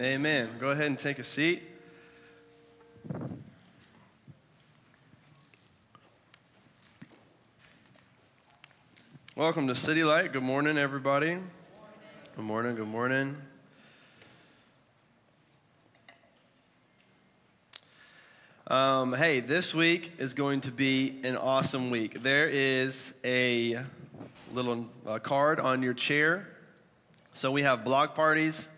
Amen. Go ahead and take a seat. Welcome to City Light. Good morning, everybody. Good morning, good morning. Um, hey, this week is going to be an awesome week. There is a little uh, card on your chair. So we have block parties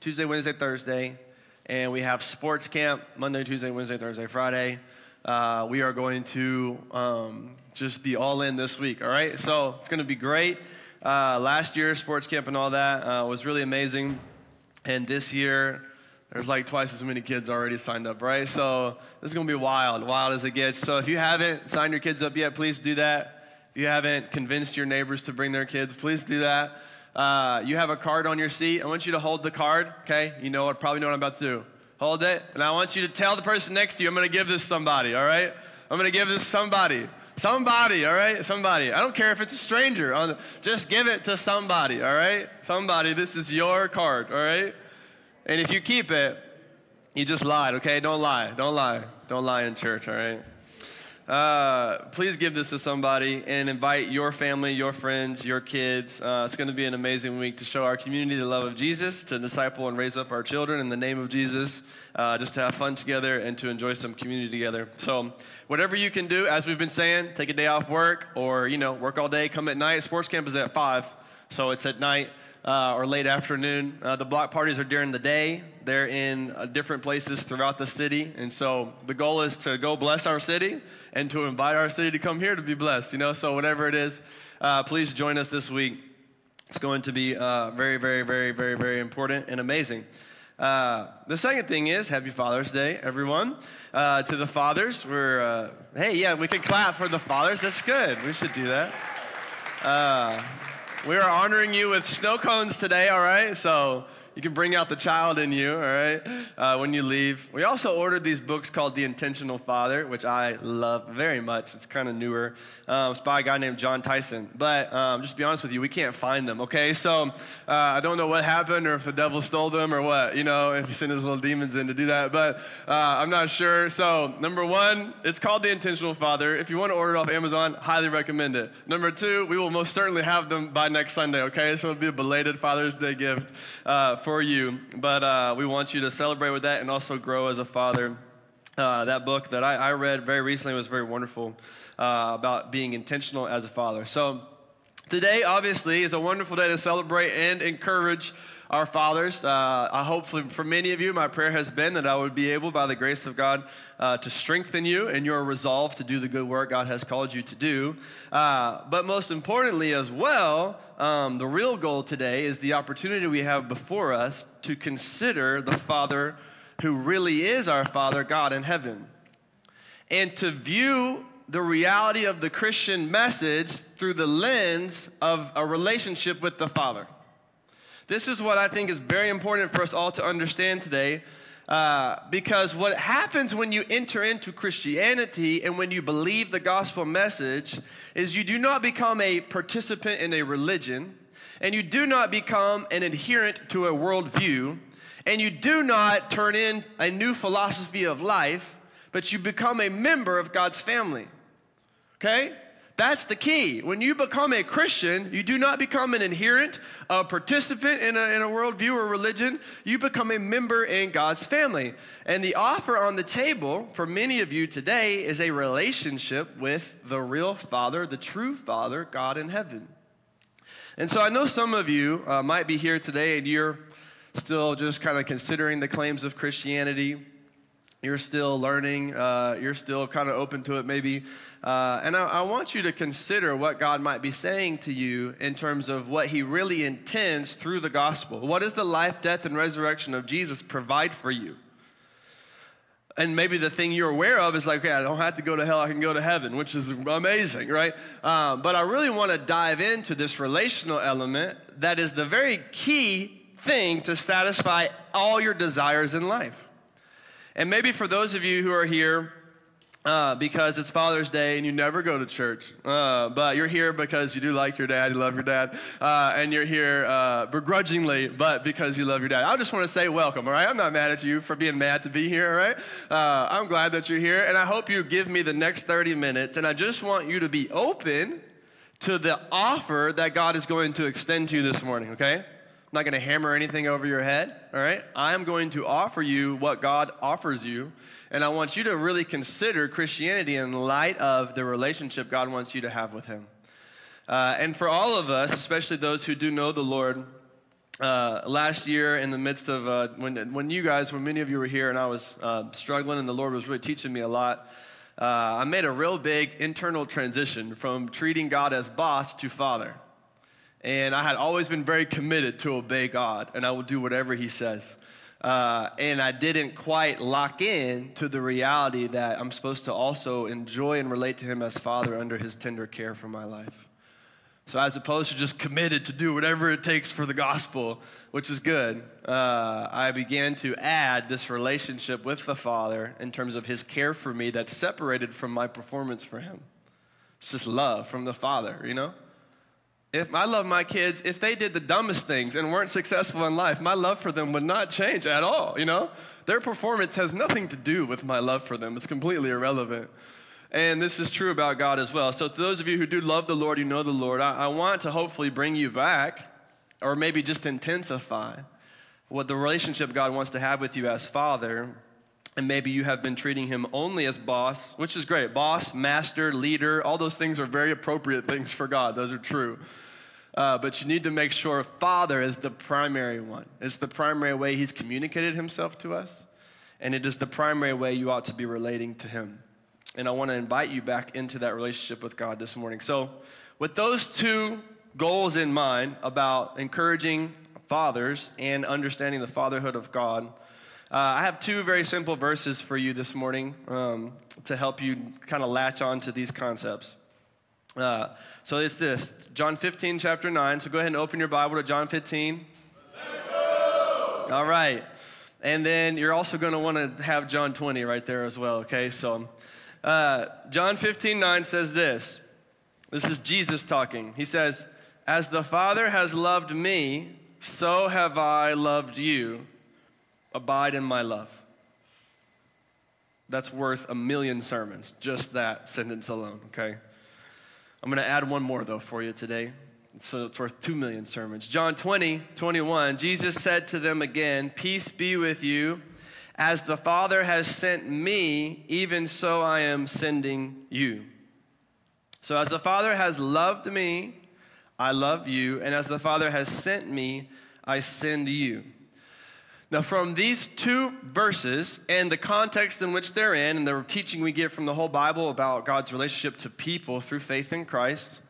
Tuesday, Wednesday, Thursday, and we have sports camp Monday, Tuesday, Wednesday, Thursday, Friday. Uh, we are going to um, just be all in this week, all right? So it's going to be great. Uh, last year, sports camp and all that uh, was really amazing. And this year, there's like twice as many kids already signed up, right? So this is going to be wild, wild as it gets. So if you haven't signed your kids up yet, please do that. If you haven't convinced your neighbors to bring their kids, please do that. Uh, you have a card on your seat. I want you to hold the card, okay? You know what, probably know what I'm about to do. Hold it, and I want you to tell the person next to you, I'm to give this somebody, all right? I'm to give this somebody. Somebody, all right? Somebody. I don't care if it's a stranger. Just give it to somebody, all right? Somebody. This is your card, all right? And if you keep it, you just lied, okay? Don't lie. Don't lie. Don't lie in church, all right? Uh, please give this to somebody and invite your family, your friends, your kids. Uh, it's going to be an amazing week to show our community the love of Jesus, to disciple and raise up our children in the name of Jesus, uh, just to have fun together and to enjoy some community together. So, whatever you can do, as we've been saying, take a day off work or, you know, work all day, come at night. Sports camp is at 5, so it's at night uh, or late afternoon. Uh, the block parties are during the day. They're in uh, different places throughout the city. And so the goal is to go bless our city and to invite our city to come here to be blessed, you know? So whatever it is, uh, please join us this week. It's going to be uh, very, very, very, very, very important and amazing. Uh, the second thing is Happy Father's Day, everyone. Uh, to the fathers, we're, uh, hey, yeah, we can clap for the fathers. That's good. We should do that. Uh, we are honoring you with snow cones today, all right? So you can bring out the child in you, all right, uh, when you leave. We also ordered these books called The Intentional Father, which I love very much. It's kind of newer. Um, it's by a guy named Jon Tyson. But um, just to be honest with you, we can't find them, okay? So uh, I don't know what happened or if the devil stole them or what, you know, if he sent his little demons in to do that. But uh, I'm not sure. So, number one, it's called The Intentional Father. If you want to order it off Amazon, highly recommend it. Number two, we will most certainly have them by next Sunday, okay? So it'll be a belated Father's Day gift uh, for you, but uh, we want you to celebrate with that and also grow as a father. Uh, that book that I, I, read very recently was very wonderful uh, about being intentional as a father. So, today, obviously, is a wonderful day to celebrate and encourage our fathers. Uh, I hope for, for, many of you, my prayer has been that I would be able, by the grace of God, uh, to strengthen you in your resolve to do the good work God has called you to do. Uh, but most importantly, as well, um, the real goal today is the opportunity we have before us to consider the Father who really is our Father, God in heaven, and to view the reality of the Christian message through the lens of a relationship with the Father. This is what I think is very important for us all to understand today. Uh, because what happens when you enter into Christianity and when you believe the gospel message is you do not become a participant in a religion, and you do not become an adherent to a worldview, and you do not turn in a new philosophy of life, but you become a member of God's family. Okay? That's the key. When you become a Christian, you do not become an adherent, a participant in a, in a worldview or religion. You become a member in God's family. And the offer on the table for many of you today is a relationship with the real Father, the true Father, God in heaven. And so I know some of you uh, might be here today and you're still just kind of considering the claims of Christianity. You're still learning, uh, you're still kind of open to it, maybe. Uh, and I, I, want you to consider what God might be saying to you in terms of what He really intends through the gospel. What does the life, death, and resurrection of Jesus provide for you? And maybe the thing you're aware of is like, okay, I don't have to go to hell, I can go to heaven, which is amazing, right? Uh, but I really want to dive into this relational element that is the very key thing to satisfy all your desires in life. And maybe for those of you who are here uh, because it's Father's Day and you never go to church. Uh, but you're here because you do like your dad, you love your dad, uh, and you're here uh, begrudgingly, but because you love your dad. I just want to say welcome, all right? I'm not mad at you for being mad to be here, all right? Uh, I'm glad that you're here, and I hope you give me the next 30 minutes, and I just want you to be open to the offer that God is going to extend to you this morning, okay? Not going to hammer anything over your head, all right? I'm going to offer you what God offers you, and I want you to really consider Christianity in light of the relationship God wants you to have with Him. Uh, and for all of us, especially those who do know the Lord, uh, last year in the midst of uh, when, when you guys, when many of you were here and I was uh, struggling and the Lord was really teaching me a lot, uh, I made a real big internal transition from treating God as boss to father. And I had always been very committed to obey God, and I will do whatever He says. Uh, and I didn't quite lock in to the reality that I'm supposed to also enjoy and relate to Him as Father under His tender care for my life. So, as opposed to just committed to do whatever it takes for the gospel, which is good, uh, I began to add this relationship with the Father in terms of His care for me that's separated from my performance for Him. It's just love from the Father, you know? If I love my kids, if they did the dumbest things and weren't successful in life, my love for them would not change at all, you know? Their performance has nothing to do with my love for them. It's completely irrelevant. And this is true about God as well. So, to those of you who do love the Lord, you know the Lord, I, I want to hopefully bring you back, or maybe just intensify, what the relationship God wants to have with you as Father. And maybe you have been treating him only as boss, which is great. Boss, master, leader, all those things are very appropriate things for God. Those are true. Uh, but you need to make sure Father is the primary one. It's the primary way He's communicated Himself to us, and it is the primary way you ought to be relating to Him. And I want to invite you back into that relationship with God this morning. So, with those two goals in mind about encouraging fathers and understanding the fatherhood of God, uh, I have two very simple verses for you this morning um, to help you kind of latch on to these concepts. Uh, so it's this John 15, chapter 9. So go ahead and open your Bible to John 15. All right. And then you're also going to want to have John 20 right there as well, okay? So uh, John 15, 9 says this. This is Jesus talking. He says, As the Father has loved me, so have I loved you. Abide in my love. That's worth a million sermons, just that sentence alone, okay? I'm going to add one more, though, for you today. So it's worth two million sermons. John 20, 21, Jesus said to them again, Peace be with you. As the Father has sent me, even so I am sending you. So as the Father has loved me, I love you. And as the Father has sent me, I send you. Now, from these two verses and the context in which they're in, and the teaching we get from the whole Bible about God's relationship to people through faith in Christ,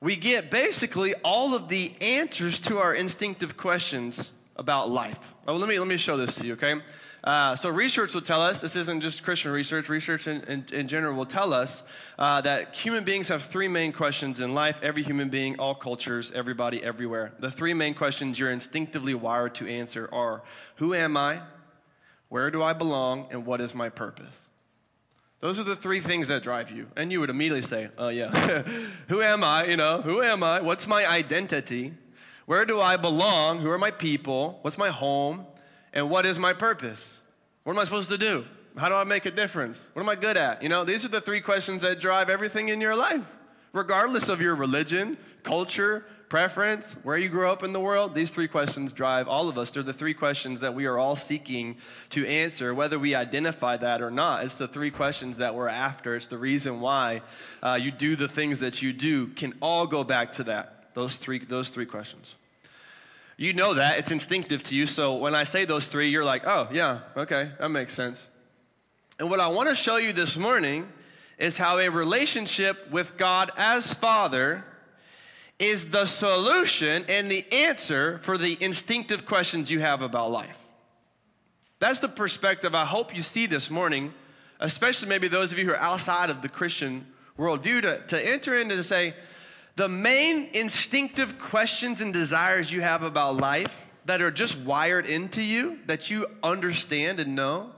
we get basically all of the answers to our instinctive questions about life. Oh, let, me, let me show this to you, okay? Uh, so, research will tell us this isn't just Christian research, research in, in, in general will tell us uh, that human beings have three main questions in life. Every human being, all cultures, everybody, everywhere. The three main questions you're instinctively wired to answer are Who am I? Where do I belong? And what is my purpose? Those are the three things that drive you. And you would immediately say, Oh, yeah. who am I? You know, who am I? What's my identity? Where do I belong? Who are my people? What's my home? And what is my purpose? What am I supposed to do? How do I make a difference? What am I good at? You know, these are the three questions that drive everything in your life. Regardless of your religion, culture, preference, where you grew up in the world, these three questions drive all of us. They're the three questions that we are all seeking to answer, whether we identify that or not. It's the three questions that we're after. It's the reason why uh, you do the things that you do, can all go back to that, those three, those three questions. You know that, it's instinctive to you. So when I say those three, you're like, oh, yeah, okay, that makes sense. And what I want to show you this morning is how a relationship with God as Father is the solution and the answer for the instinctive questions you have about life. That's the perspective I hope you see this morning, especially maybe those of you who are outside of the Christian worldview, to, to enter into to say, the main instinctive questions and desires you have about life that are just wired into you, that you understand and know,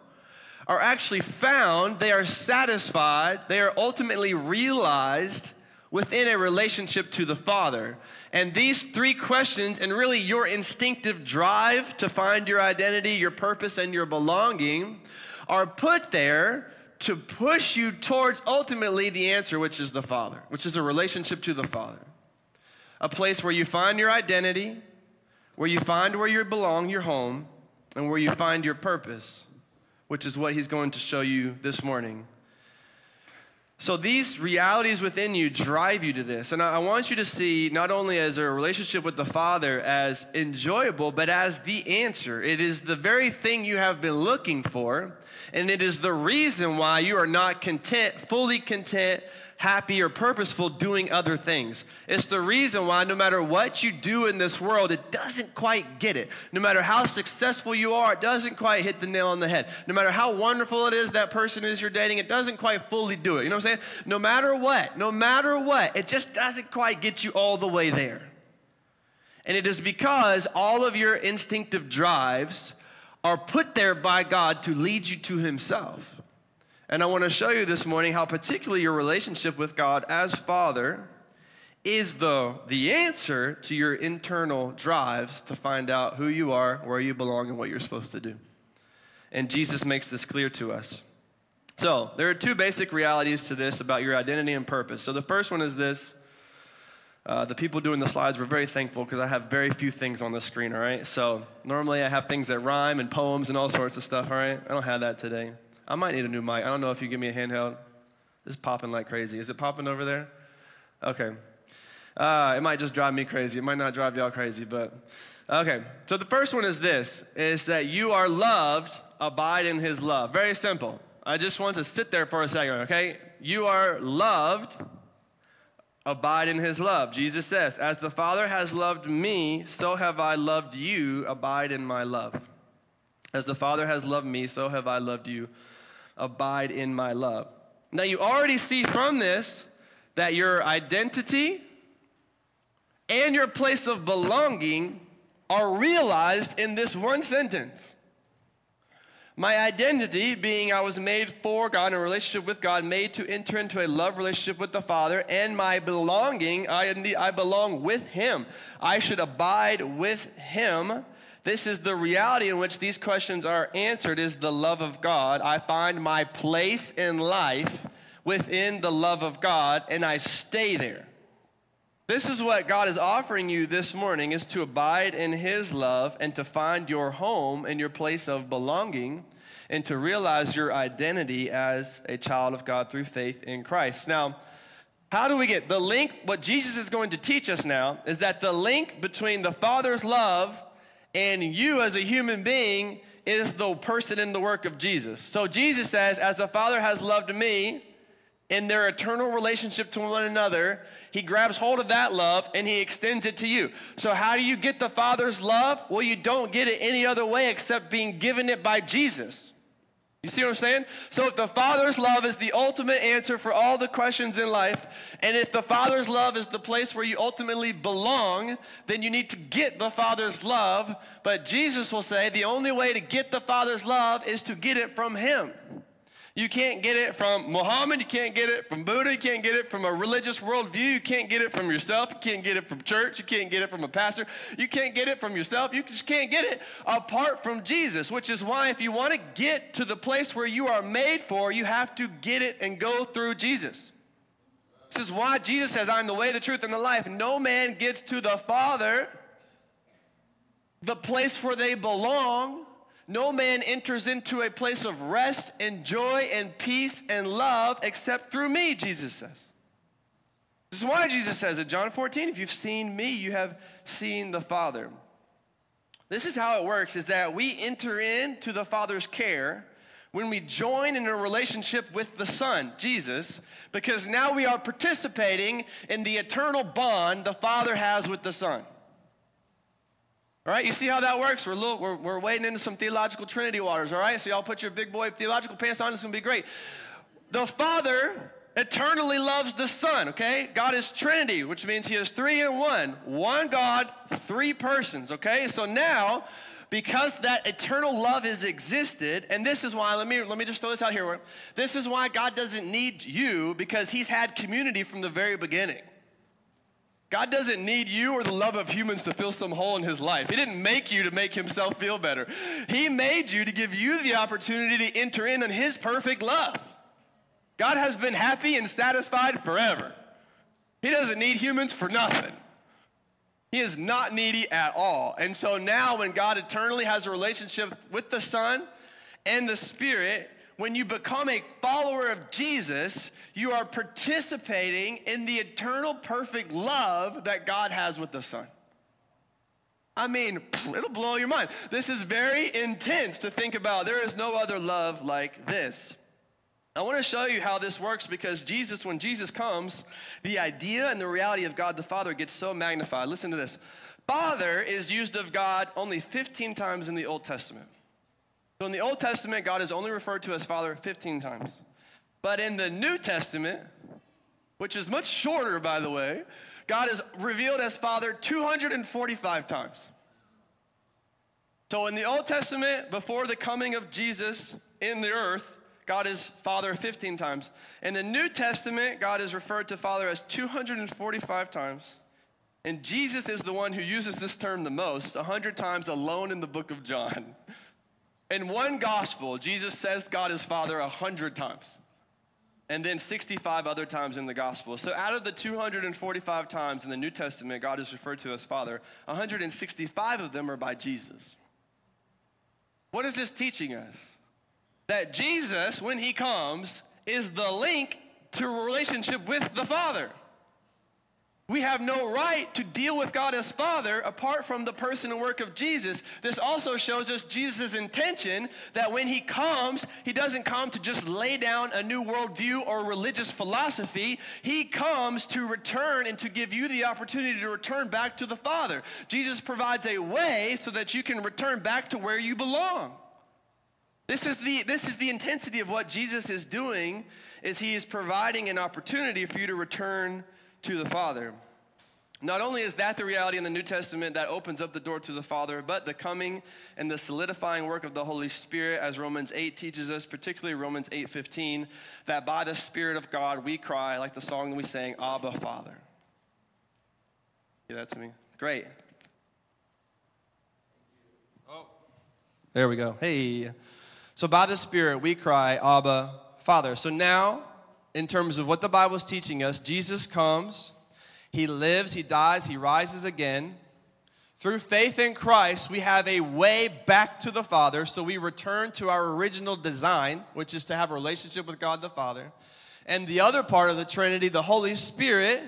are actually found, they are satisfied, they are ultimately realized within a relationship to the Father. And these three questions, and really your instinctive drive to find your identity, your purpose, and your belonging, are put there to push you towards ultimately the answer, which is the Father, which is a relationship to the Father. A place where you find your identity, where you find where you belong, your home, and where you find your purpose, which is what He's going to show you this morning. So these realities within you drive you to this. And I want you to see not only as a relationship with the Father as enjoyable, but as the answer. It is the very thing you have been looking for, and it is the reason why you are not content, fully content, happy, or purposeful doing other things. It's the reason why no matter what you do in this world, it doesn't quite get it. No matter how successful you are, it doesn't quite hit the nail on the head. No matter how wonderful it is that person is you're dating, it doesn't quite fully do it. You know what I'm saying? No matter what, no matter what, it just doesn't quite get you all the way there. And it is because all of your instinctive drives are put there by God to lead you to Himself. And I want to show you this morning how, particularly, your relationship with God as Father is the, the answer to your internal drives to find out who you are, where you belong, and what you're supposed to do. And Jesus makes this clear to us. So, there are two basic realities to this about your identity and purpose. So, the first one is this. Uh, the people doing the slides were very thankful because I have very few things on the screen, all right? So, normally I have things that rhyme and poems and all sorts of stuff, all right? I don't have that today. I might need a new mic. I don't know if you give me a handheld. This is popping like crazy. Is it popping over there? Okay. Uh, it might just drive me crazy. It might not drive y'all crazy, but okay. So the first one is this: is that you are loved. Abide in His love. Very simple. I just want to sit there for a second. Okay. You are loved. Abide in His love. Jesus says, "As the Father has loved me, so have I loved you. Abide in my love." As the Father has loved me, so have I loved you abide in my love. Now, you already see from this that your identity and your place of belonging are realized in this one sentence. My identity, being I was made for God in a relationship with God, made to enter into a love relationship with the Father, and my belonging, I, I belong with Him. I should abide with Him this is the reality in which these questions are answered is the love of God. I find my place in life within the love of God and I stay there. This is what God is offering you this morning is to abide in his love and to find your home and your place of belonging and to realize your identity as a child of God through faith in Christ. Now, how do we get the link? What Jesus is going to teach us now is that the link between the Father's love and you as a human being is the person in the work of Jesus. So Jesus says, As the Father has loved me, in their eternal relationship to one another, he grabs hold of that love and he extends it to you. So, how do you get the Father's love? Well, you don't get it any other way except being given it by Jesus. You see what I'm saying? So, if the Father's love is the ultimate answer for all the questions in life, and if the Father's love is the place where you ultimately belong, then you need to get the Father's love. But Jesus will say the only way to get the Father's love is to get it from Him. You can't get it from Muhammad. You can't get it from Buddha. You can't get it from a religious worldview. You can't get it from yourself. You can't get it from church. You can't get it from a pastor. You can't get it from yourself. You just can't get it apart from Jesus, which is why if you want to get to the place where you are made for, you have to get it and go through Jesus. This is why Jesus says, I'm the way, the truth, and the life. No man gets to the Father, the place where they belong, no man enters into a place of rest and joy and peace and love except through me, Jesus says. This is why Jesus says it, John 14, if you've seen me, you have seen the Father. This is how it works is that we enter into the Father's care when we join in a relationship with the Son, Jesus, because now we are participating in the eternal bond the Father has with the Son. All right, you see how that works? We're, little, we're, we're wading into some theological Trinity waters, all right? So y'all put your big boy theological pants on, it's gonna be great. The Father eternally loves the Son, okay? God is Trinity, which means He is three in one. One God, three persons, okay? So now, because that eternal love has existed, and this is why, let me, let me just throw this out here. This is why God doesn't need you because He's had community from the very beginning. God doesn't need you or the love of humans to fill some hole in his life. He didn't make you to make himself feel better. He made you to give you the opportunity to enter in on his perfect love. God has been happy and satisfied forever. He doesn't need humans for nothing. He is not needy at all. And so now, when God eternally has a relationship with the Son and the Spirit, when you become a follower of Jesus, you are participating in the eternal perfect love that God has with the Son. I mean, it'll blow your mind. This is very intense to think about. There is no other love like this. I want to show you how this works because Jesus, when Jesus comes, the idea and the reality of God the Father gets so magnified. Listen to this Father is used of God only 15 times in the Old Testament. So in the Old Testament, God is only referred to as Father 15 times. But in the New Testament, which is much shorter, by the way, God is revealed as Father 245 times. So in the Old Testament, before the coming of Jesus in the earth, God is Father 15 times. In the New Testament, God is referred to Father as 245 times. And Jesus is the one who uses this term the most, 100 times alone in the book of John. In one gospel, Jesus says God is Father a 100 times. And then 65 other times in the gospel. So out of the 245 times in the New Testament, God is referred to as Father, 165 of them are by Jesus. What is this teaching us? that Jesus, when he comes, is the link to relationship with the Father. We have no right to deal with God as Father apart from the person and work of Jesus. This also shows us Jesus' intention that when he comes, he doesn't come to just lay down a new worldview or religious philosophy. He comes to return and to give you the opportunity to return back to the Father. Jesus provides a way so that you can return back to where you belong. This is, the, this is the intensity of what Jesus is doing is he is providing an opportunity for you to return to the Father. Not only is that the reality in the New Testament that opens up the door to the Father, but the coming and the solidifying work of the Holy Spirit, as Romans 8 teaches us, particularly Romans 8:15, that by the Spirit of God we cry, like the song that we sang, Abba, Father. Give that to me. Great. Oh. There we go. Hey. So by the Spirit, we cry, Abba, Father. So now, in terms of what the Bible is teaching us, Jesus comes, He lives, He dies, He rises again. Through faith in Christ, we have a way back to the Father. So we return to our original design, which is to have a relationship with God the Father. And the other part of the Trinity, the Holy Spirit,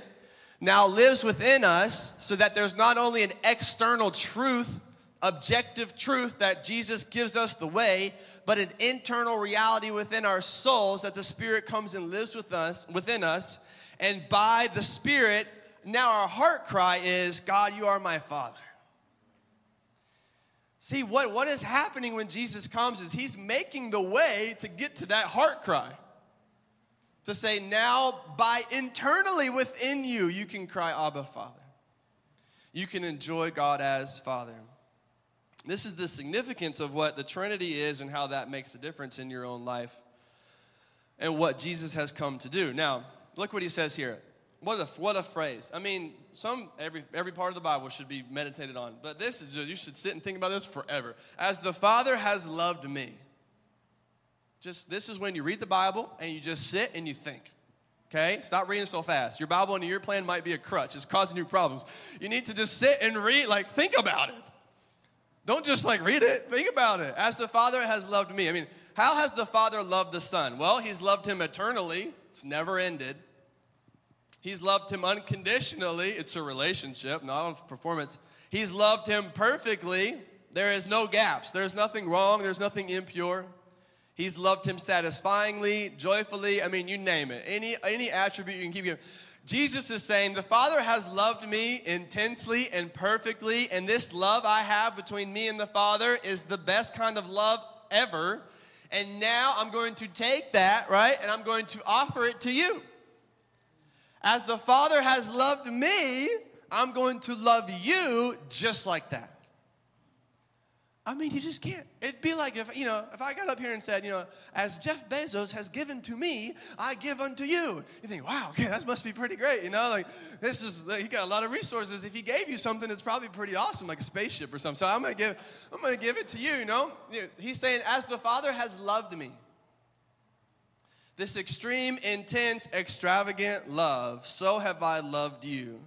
now lives within us so that there's not only an external truth, objective truth that Jesus gives us the way, but an internal reality within our souls that the Spirit comes and lives with us, within us. And by the Spirit, now our heart cry is, God, you are my Father. See, what, what is happening when Jesus comes is he's making the way to get to that heart cry. To say, now by internally within you, you can cry, Abba, Father. You can enjoy God as Father. This is the significance of what the Trinity is and how that makes a difference in your own life and what Jesus has come to do. Now, look what he says here. What a, what a phrase. I mean, some every every part of the Bible should be meditated on, but this is just you should sit and think about this forever. As the Father has loved me. Just this is when you read the Bible and you just sit and you think. Okay? Stop reading so fast. Your Bible and your plan might be a crutch. It's causing you problems. You need to just sit and read, like think about it. Don't just like read it, think about it. As the Father has loved me. I mean, how has the Father loved the Son? Well, He's loved him eternally, it's never ended. He's loved him unconditionally, it's a relationship, not a performance. He's loved him perfectly, there is no gaps, there's nothing wrong, there's nothing impure. He's loved him satisfyingly, joyfully, I mean, you name it. Any, any attribute you can keep. Jesus is saying, The Father has loved me intensely and perfectly, and this love I have between me and the Father is the best kind of love ever. And now I'm going to take that, right, and I'm going to offer it to you. As the Father has loved me, I'm going to love you just like that. I mean, you just can't. It'd be like if, you know, if I got up here and said, you know, as Jeff Bezos has given to me, I give unto you. You think, wow, okay, that must be pretty great, you know? Like, this is, he got a lot of resources. If he gave you something, it's probably pretty awesome, like a spaceship or something. So I'm gonna give, I'm gonna give it to you, you know? He's saying, as the Father has loved me, this extreme, intense, extravagant love, so have I loved you.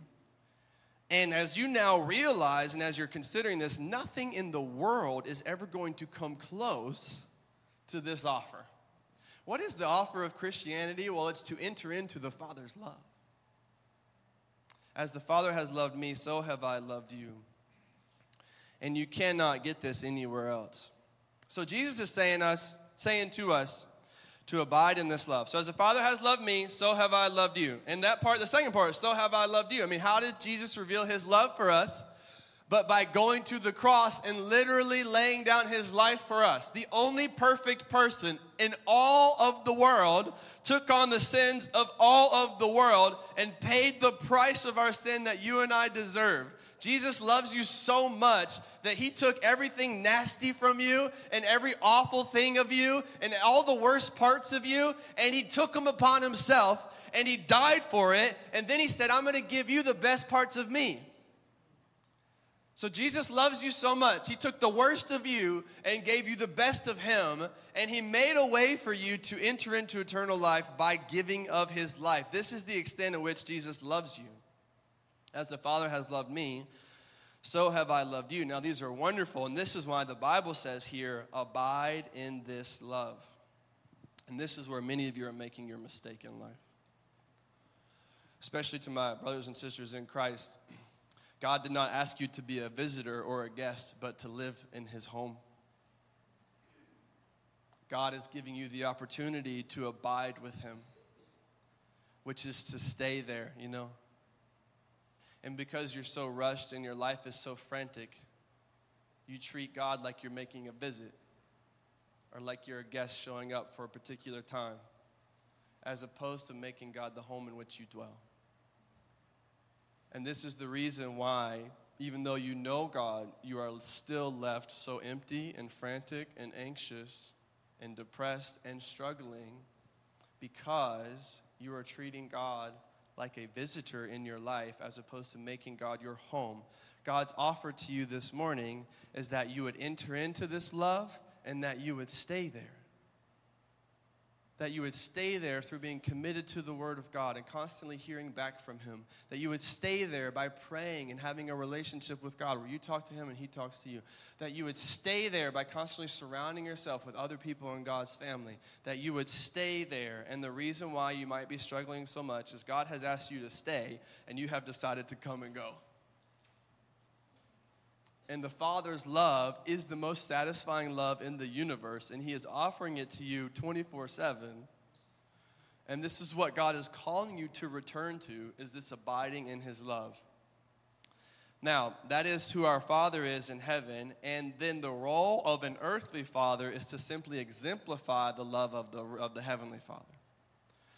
And as you now realize, and as you're considering this, nothing in the world is ever going to come close to this offer. What is the offer of Christianity? Well, it's to enter into the Father's love. As the Father has loved me, so have I loved you. And you cannot get this anywhere else. So Jesus is saying us, saying to us, to abide in this love. So as the Father has loved me, so have I loved you. And that part, the second part, so have I loved you. I mean, how did Jesus reveal his love for us? But by going to the cross and literally laying down his life for us. The only perfect person in all of the world took on the sins of all of the world and paid the price of our sin that you and I deserve. Jesus loves you so much that he took everything nasty from you and every awful thing of you and all the worst parts of you and he took them upon himself and he died for it. And then he said, I'm going to give you the best parts of me. So Jesus loves you so much. He took the worst of you and gave you the best of him, and he made a way for you to enter into eternal life by giving of his life. This is the extent in which Jesus loves you. As the Father has loved me, so have I loved you. Now, these are wonderful, and this is why the Bible says here, abide in this love. And this is where many of you are making your mistake in life. Especially to my brothers and sisters in Christ, God did not ask you to be a visitor or a guest, but to live in His home. God is giving you the opportunity to abide with Him, which is to stay there, you know. And because you're so rushed and your life is so frantic, you treat God like you're making a visit or like you're a guest showing up for a particular time, as opposed to making God the home in which you dwell. And this is the reason why, even though you know God, you are still left so empty and frantic and anxious and depressed and struggling because you are treating God like a visitor in your life as opposed to making God your home. God's offer to you this morning is that you would enter into this love and that you would stay there. That you would stay there through being committed to the Word of God and constantly hearing back from Him. That you would stay there by praying and having a relationship with God where you talk to Him and He talks to you. That you would stay there by constantly surrounding yourself with other people in God's family. That you would stay there. And the reason why you might be struggling so much is God has asked you to stay and you have decided to come and go and the Father's love is the most satisfying love in the universe, and He is offering it to you 24 7. And this is what God is calling you to return to is this abiding in his love. Now, that is who our Father is in heaven, and then the role of an earthly father is to simply exemplify the love of the, of the heavenly Father.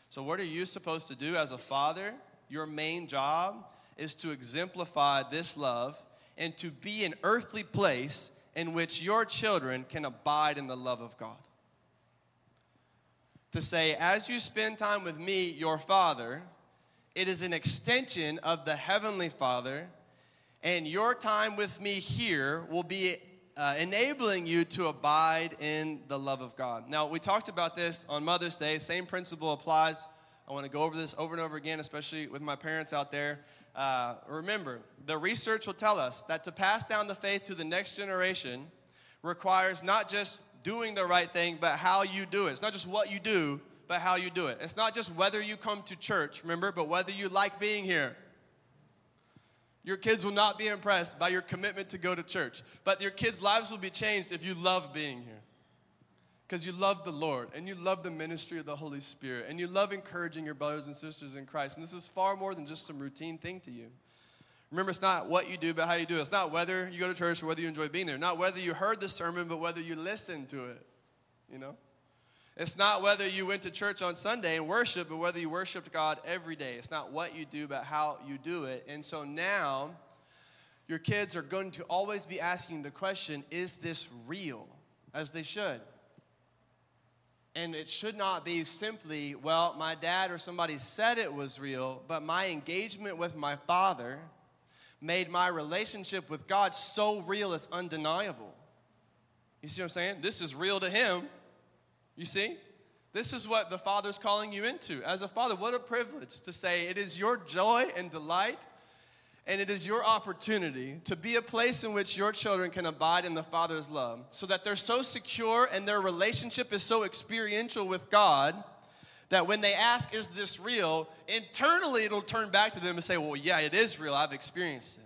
So, what are you supposed to do as a father? Your main job is to exemplify this love and to be an earthly place in which your children can abide in the love of God. To say, as you spend time with me, your Father, it is an extension of the Heavenly Father, and your time with me here will be uh, enabling you to abide in the love of God. Now, we talked about this on Mother's Day. Same principle applies I want to go over this over and over again, especially with my parents out there. Uh, remember, the research will tell us that to pass down the faith to the next generation requires not just doing the right thing, but how you do it. It's not just what you do, but how you do it. It's not just whether you come to church, remember, but whether you like being here. Your kids will not be impressed by your commitment to go to church, but your kids' lives will be changed if you love being here because you love the Lord and you love the ministry of the Holy Spirit and you love encouraging your brothers and sisters in Christ. And this is far more than just some routine thing to you. Remember, it's not what you do, but how you do it. It's not whether you go to church or whether you enjoy being there. Not whether you heard the sermon, but whether you listened to it. You know? It's not whether you went to church on Sunday and worship, but whether you worshiped God every day. It's not what you do, but how you do it. And so now, your kids are going to always be asking the question, is this real? As they should. And it should not be simply, well, my dad or somebody said it was real, but my engagement with my father made my relationship with God so real it's undeniable. You see what I'm saying? This is real to him. You see? This is what the Father's calling you into. As a father, what a privilege to say it is your joy and delight and it is your opportunity to be a place in which your children can abide in the Father's love so that they're so secure and their relationship is so experiential with God that when they ask, Is this real? internally it'll turn back to them and say, Well, yeah, it is real. I've experienced it.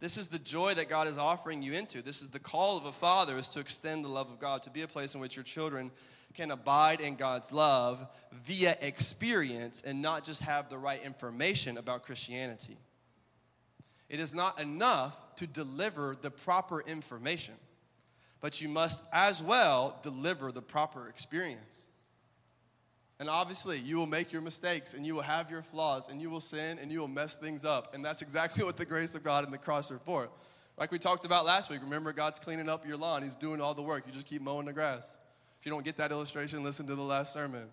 This is the joy that God is offering you into. This is the call of a father is to extend the love of God, to be a place in which your children can abide in God's love via experience and not just have the right information about Christianity. It is not enough to deliver the proper information, but you must as well deliver the proper experience. And obviously, you will make your mistakes and you will have your flaws and you will sin and you will mess things up. And that's exactly what the grace of God and the cross are for. Like we talked about last week, remember, God's cleaning up your lawn, He's doing all the work. You just keep mowing the grass. If you don't get that illustration, listen to the last sermon.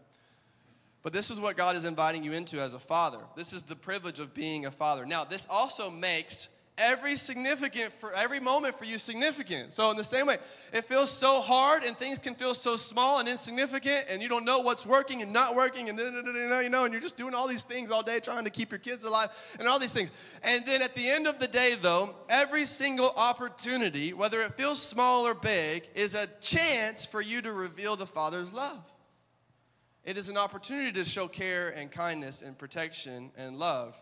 But this is what God is inviting you into as a father. This is the privilege of being a father. Now, this also makes every significant for every moment for you significant. So in the same way, it feels so hard and things can feel so small and insignificant and you don't know what's working and not working and then you know and you're just doing all these things all day trying to keep your kids alive and all these things. And then at the end of the day though, every single opportunity, whether it feels small or big, is a chance for you to reveal the Father's love. It is an opportunity to show care and kindness and protection and love.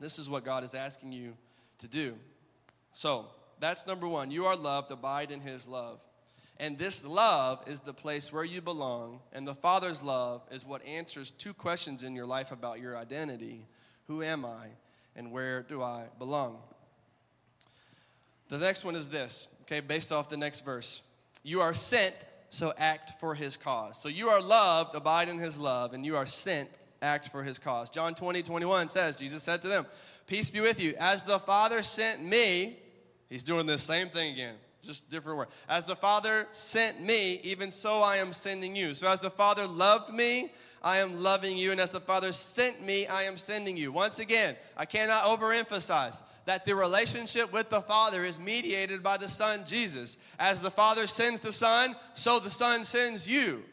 This is what God is asking you to do. So, that's number one. You are loved, abide in his love. And this love is the place where you belong. And the Father's love is what answers two questions in your life about your identity Who am I? And where do I belong? The next one is this, okay, based off the next verse. You are sent, so act for his cause. So you are loved, abide in his love, and you are sent, act for his cause. John 20, 21 says, Jesus said to them, Peace be with you. As the Father sent me, he's doing the same thing again, just different word. As the Father sent me, even so I am sending you. So as the Father loved me, I am loving you. And as the Father sent me, I am sending you. Once again, I cannot overemphasize that the relationship with the Father is mediated by the Son, Jesus. As the Father sends the Son, so the Son sends you.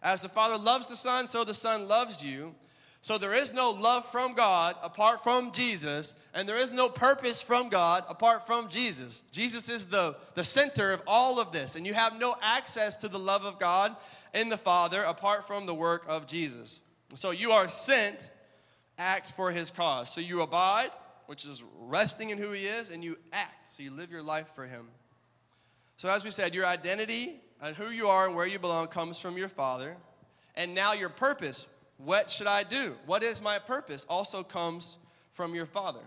As the Father loves the Son, so the Son loves you. So there is no love from God apart from Jesus, and there is no purpose from God apart from Jesus. Jesus is the, the center of all of this, and you have no access to the love of God in the Father apart from the work of Jesus. So you are sent, act for his cause. So you abide, which is resting in who he is, and you act, so you live your life for him. So as we said, your identity and who you are and where you belong comes from your Father. And now your purpose, what should I do? What is my purpose? Also comes from your Father.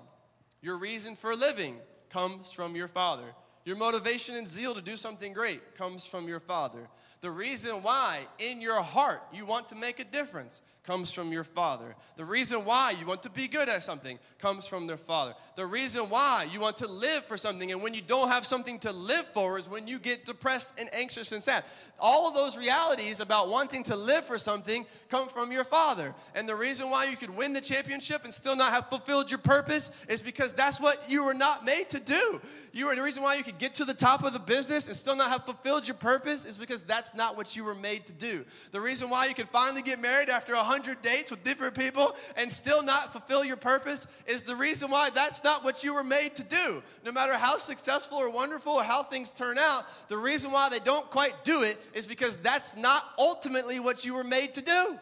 Your reason for living comes from your Father. Your motivation and zeal to do something great comes from your Father. The reason why in your heart you want to make a difference comes from your Father. The reason why you want to be good at something comes from their Father. The reason why you want to live for something and when you don't have something to live for is when you get depressed and anxious and sad. All of those realities about wanting to live for something come from your Father. And the reason why you could win the championship and still not have fulfilled your purpose is because that's what you were not made to do. You were the reason why you could get to the top of the business and still not have fulfilled your purpose is because that's not what you were made to do. The reason why you could finally get married after a 100 dates with different people and still not fulfill your purpose is the reason why that's not what you were made to do. No matter how successful or wonderful or how things turn out, the reason why they don't quite do it is because that's not ultimately what you were made to do.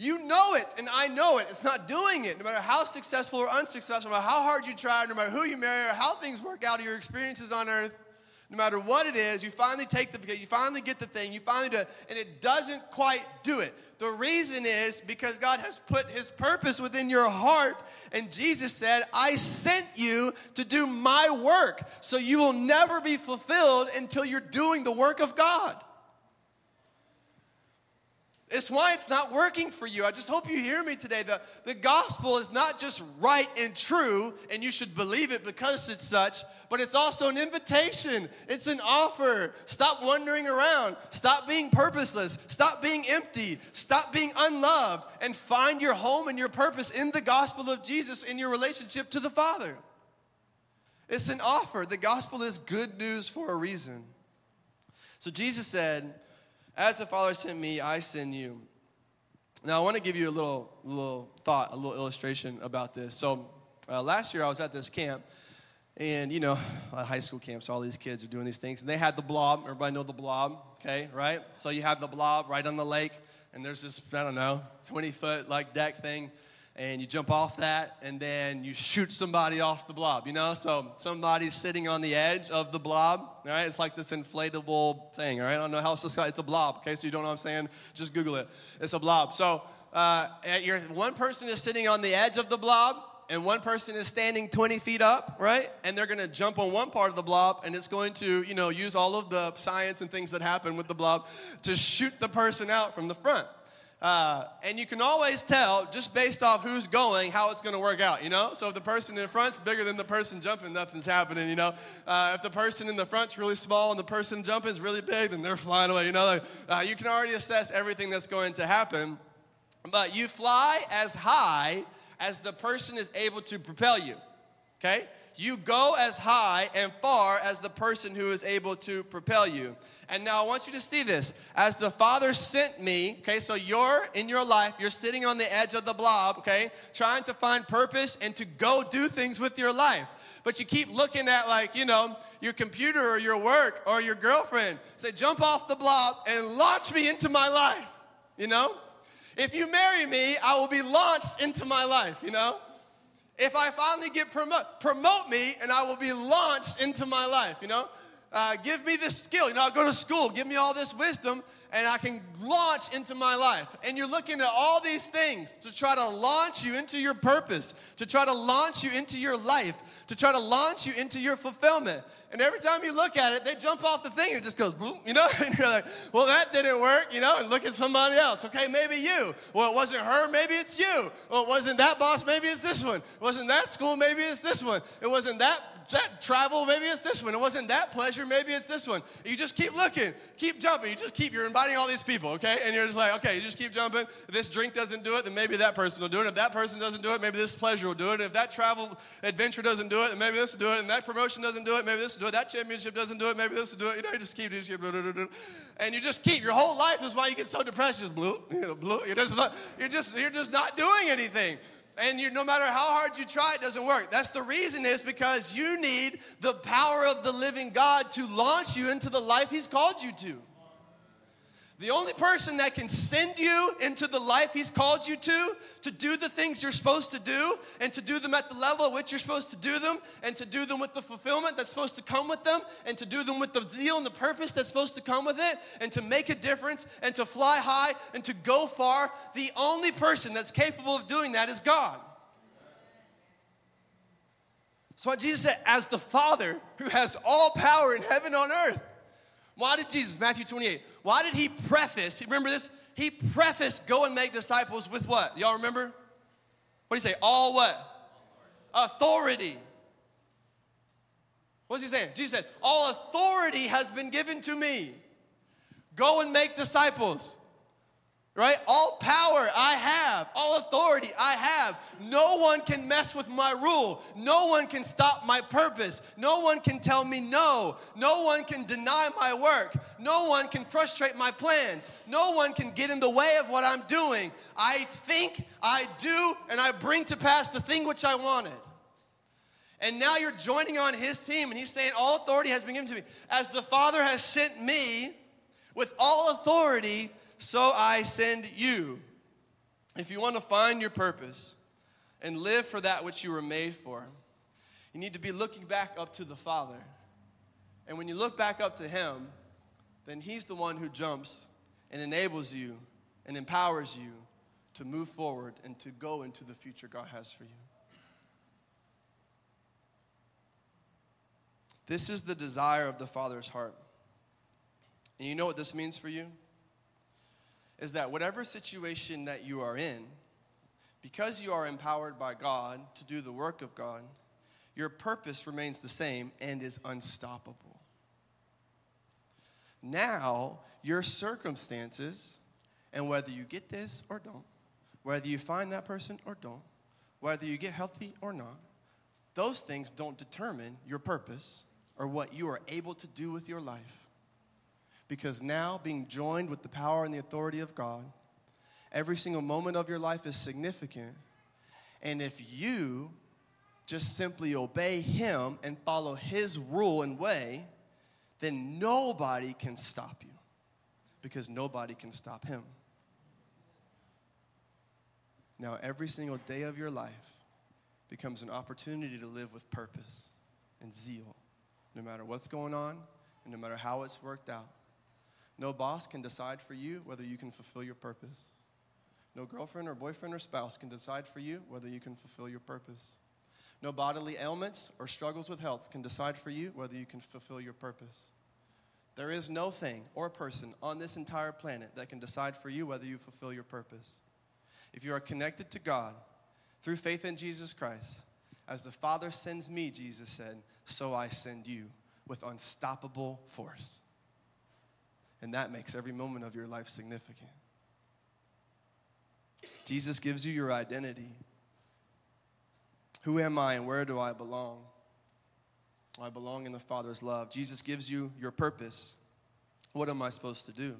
You know it, and I know it. It's not doing it. No matter how successful or unsuccessful, no matter how hard you try, no matter who you marry, or how things work out, or your experiences on earth, no matter what it is, you finally take the, you finally get the thing, you finally do it, and it doesn't quite do it. The reason is because God has put His purpose within your heart, and Jesus said, I sent you to do my work. So you will never be fulfilled until you're doing the work of God. It's why it's not working for you. I just hope you hear me today. The, the gospel is not just right and true, and you should believe it because it's such, but it's also an invitation. It's an offer. Stop wandering around. Stop being purposeless. Stop being empty. Stop being unloved, and find your home and your purpose in the gospel of Jesus in your relationship to the Father. It's an offer. The gospel is good news for a reason. So Jesus said, as the Father sent me, I send you. Now, I want to give you a little, little thought, a little illustration about this. So, uh, last year I was at this camp, and you know, a high school camp, so all these kids are doing these things, and they had the blob. Everybody know the blob, okay, right? So you have the blob right on the lake, and there's this, I don't know, 20 foot like deck thing and you jump off that and then you shoot somebody off the blob, you know? So somebody's sitting on the edge of the blob, all right? It's like this inflatable thing, all right? I don't know how else to It's a blob, okay? So you don't know what I'm saying? Just Google it. It's a blob. So uh, one person is sitting on the edge of the blob and one person is standing 20 feet up, right? And they're gonna jump on one part of the blob, and it's going to, you know, use all of the science and things that happen with the blob to shoot the person out from the front. Uh, and you can always tell just based off who's going how it's going to work out, you know? So if the person in front's bigger than the person jumping, nothing's happening, you know? Uh, if the person in the front's really small and the person jumping is really big, then they're flying away, you know? Like, uh, you can already assess everything that's going to happen. But you fly as high as the person is able to propel you, okay? You go as high and far as the person who is able to propel you. And now I want you to see this. As the Father sent me, okay, so you're in your life, you're sitting on the edge of the blob, okay, trying to find purpose and to go do things with your life. But you keep looking at, like, you know, your computer or your work or your girlfriend. Say, jump off the blob and launch me into my life, you know? If you marry me, I will be launched into my life, you know? If I finally get promote, promote me and I will be launched into my life, you know? Uh, give me this skill. You know, I'll go to school, give me all this wisdom, and I can launch into my life. And you're looking at all these things to try to launch you into your purpose, to try to launch you into your life, to try to launch you into your fulfillment. And every time you look at it, they jump off the thing and it just goes boom, you know? And you're like, well, that didn't work, you know? And look at somebody else. Okay, maybe you. Well, it wasn't her, maybe it's you. Well, it wasn't that boss, maybe it's this one. It wasn't that school, maybe it's this one. It wasn't that that travel, maybe it's this one. It wasn't that pleasure, maybe it's this one. You just keep looking, keep jumping. You just keep, you're inviting all these people, okay? And you're just like, okay, you just keep jumping. If this drink doesn't do it, then maybe that person will do it. If that person doesn't do it, maybe this pleasure will do it. If that travel adventure doesn't do it, then maybe this will do it. And that promotion doesn't do it, maybe this will do it. That championship doesn't do it, maybe this will do it. You know, you just keep, you just keep, and you just keep. Your whole life is why you get so depressed. Just blue, you know, blue. You're just, you're just, you're just not doing anything and you, no matter how hard you try, it doesn't work. That's the reason is because you need the power of the living God to launch you into the life He's called you to. The only person that can send you into the life He's called you to, to do the things you're supposed to do, and to do them at the level at which you're supposed to do them, and to do them with the fulfillment that's supposed to come with them, and to do them with the zeal and the purpose that's supposed to come with it, and to make a difference, and to fly high, and to go far, the only person that's capable of doing that is God. So, Jesus said, as the Father who has all power in heaven on earth. Why did Jesus, Matthew 28, why did he preface, remember this? He prefaced go and make disciples with what? Y'all remember? What do you say? All what? Authority. What's he saying? Jesus said, All authority has been given to me. Go and make disciples right? All power I have, all authority I have. No one can mess with my rule. No one can stop my purpose. No one can tell me no. No one can deny my work. No one can frustrate my plans. No one can get in the way of what I'm doing. I think, I do, and I bring to pass the thing which I wanted. And now you're joining on his team, and he's saying, All authority has been given to me. As the Father has sent me with all authority, so I send you. If you want to find your purpose and live for that which you were made for, you need to be looking back up to the Father. And when you look back up to Him, then He's the one who jumps and enables you and empowers you to move forward and to go into the future God has for you. This is the desire of the Father's heart. And you know what this means for you? Is that whatever situation that you are in, because you are empowered by God to do the work of God, your purpose remains the same and is unstoppable. Now, your circumstances, and whether you get this or don't, whether you find that person or don't, whether you get healthy or not, those things don't determine your purpose or what you are able to do with your life. Because now, being joined with the power and the authority of God, every single moment of your life is significant. And if you just simply obey Him and follow His rule and way, then nobody can stop you because nobody can stop Him. Now, every single day of your life becomes an opportunity to live with purpose and zeal, no matter what's going on and no matter how it's worked out. No boss can decide for you whether you can fulfill your purpose. No girlfriend or boyfriend or spouse can decide for you whether you can fulfill your purpose. No bodily ailments or struggles with health can decide for you whether you can fulfill your purpose. There is no thing or person on this entire planet that can decide for you whether you fulfill your purpose. If you are connected to God through faith in Jesus Christ, as the Father sends me, Jesus said, so I send you with unstoppable force. And that makes every moment of your life significant. Jesus gives you your identity. Who am I and where do I belong? I belong in the Father's love. Jesus gives you your purpose. What am I supposed to do?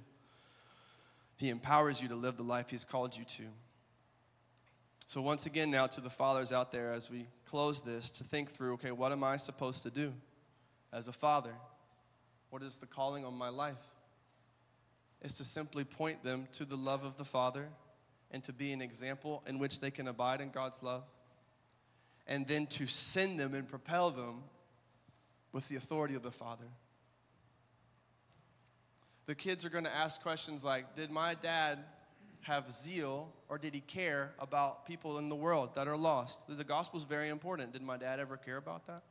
He empowers you to live the life He's called you to. So, once again, now to the fathers out there as we close this, to think through okay, what am I supposed to do as a father? What is the calling on my life? Is to simply point them to the love of the Father and to be an example in which they can abide in God's love, and then to send them and propel them with the authority of the Father. The kids are going to ask questions like Did my dad have zeal or did he care about people in the world that are lost? The gospel is very important. Did my dad ever care about that?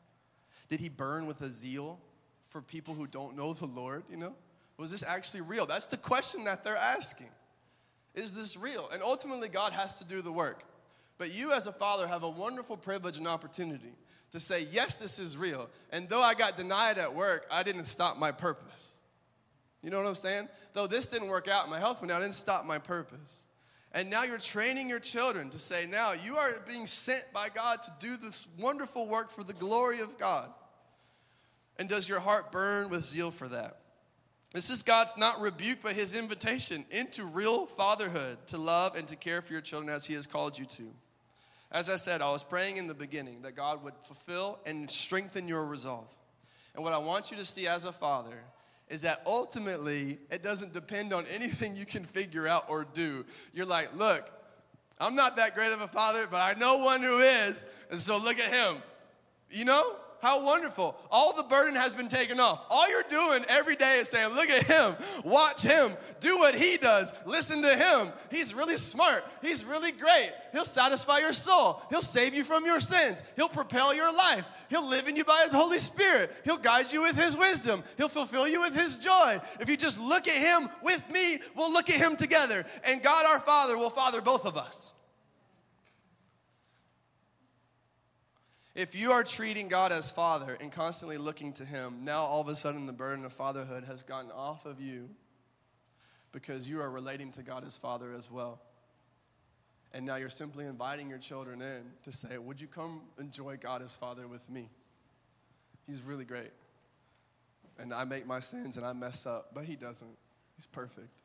Did he burn with a zeal for people who don't know the Lord? You know, was this actually real? That's the question that they're asking. Is this real? And ultimately, God has to do the work. But you, as a father, have a wonderful privilege and opportunity to say, Yes, this is real. And though I got denied at work, I didn't stop my purpose. You know what I'm saying? Though this didn't work out, my health out, I didn't stop my purpose. And now you're training your children to say, now you are being sent by God to do this wonderful work for the glory of God. And does your heart burn with zeal for that? This is God's not rebuke, but his invitation into real fatherhood to love and to care for your children as he has called you to. As I said, I was praying in the beginning that God would fulfill and strengthen your resolve. And what I want you to see as a father is that ultimately it doesn't depend on anything you can figure out or do. You're like, look, I'm not that great of a father, but I know one who is, and so look at him. You know? How wonderful. All the burden has been taken off. All you're doing every day is saying, Look at him, watch him, do what he does, listen to him. He's really smart, he's really great. He'll satisfy your soul, he'll save you from your sins, he'll propel your life, he'll live in you by his Holy Spirit, he'll guide you with his wisdom, he'll fulfill you with his joy. If you just look at him with me, we'll look at him together, and God our Father will father both of us. If you are treating God as Father and constantly looking to Him, now all of a sudden the burden of fatherhood has gotten off of you because you are relating to God as Father as well. And now you're simply inviting your children in to say, Would you come enjoy God as Father with me? He's really great. And I make my sins and I mess up, but He doesn't. He's perfect.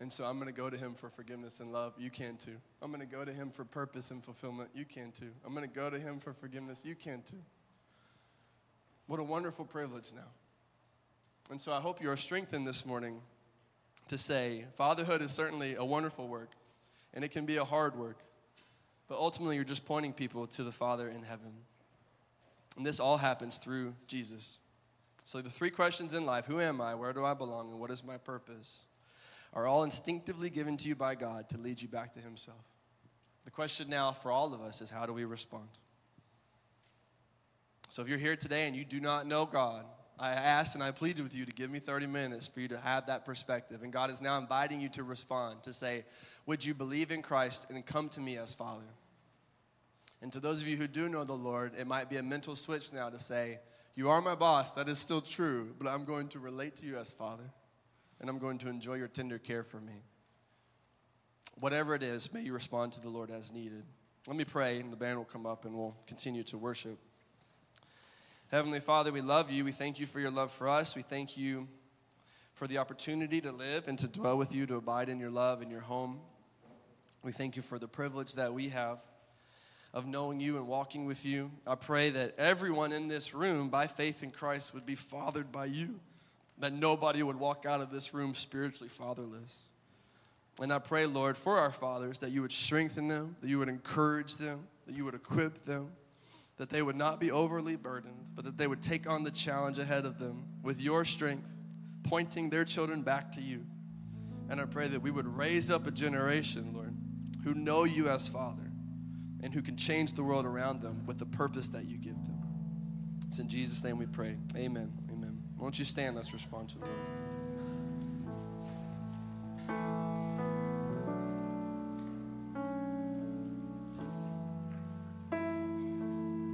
And so I'm going to go to him for forgiveness and love. You can too. I'm going to go to him for purpose and fulfillment. You can too. I'm going to go to him for forgiveness. You can too. What a wonderful privilege now. And so I hope you are strengthened this morning to say fatherhood is certainly a wonderful work and it can be a hard work. But ultimately, you're just pointing people to the Father in heaven. And this all happens through Jesus. So, the three questions in life who am I, where do I belong, and what is my purpose? Are all instinctively given to you by God to lead you back to Himself. The question now for all of us is how do we respond? So if you're here today and you do not know God, I asked and I pleaded with you to give me 30 minutes for you to have that perspective. And God is now inviting you to respond, to say, Would you believe in Christ and come to me as Father? And to those of you who do know the Lord, it might be a mental switch now to say, You are my boss. That is still true, but I'm going to relate to you as Father, and I'm going to enjoy your tender care for me. Whatever it is, may you respond to the Lord as needed. Let me pray, and the band will come up and we'll continue to worship. Heavenly Father, we love you. We thank you for your love for us. We thank you for the opportunity to live and to dwell with you, to abide in your love and your home. We thank you for the privilege that we have of knowing you and walking with you. I pray that everyone in this room, by faith in Christ, would be fathered by you, that nobody would walk out of this room spiritually fatherless. And I pray, Lord, for our fathers, that you would strengthen them, that you would encourage them, that you would equip them that they would not be overly burdened, but that they would take on the challenge ahead of them with your strength, pointing their children back to you. And I pray that we would raise up a generation, Lord, who know you as Father and who can change the world around them with the purpose that you give them. It's in Jesus' name we pray. Amen. Won't you stand? Let's respond to the Lord.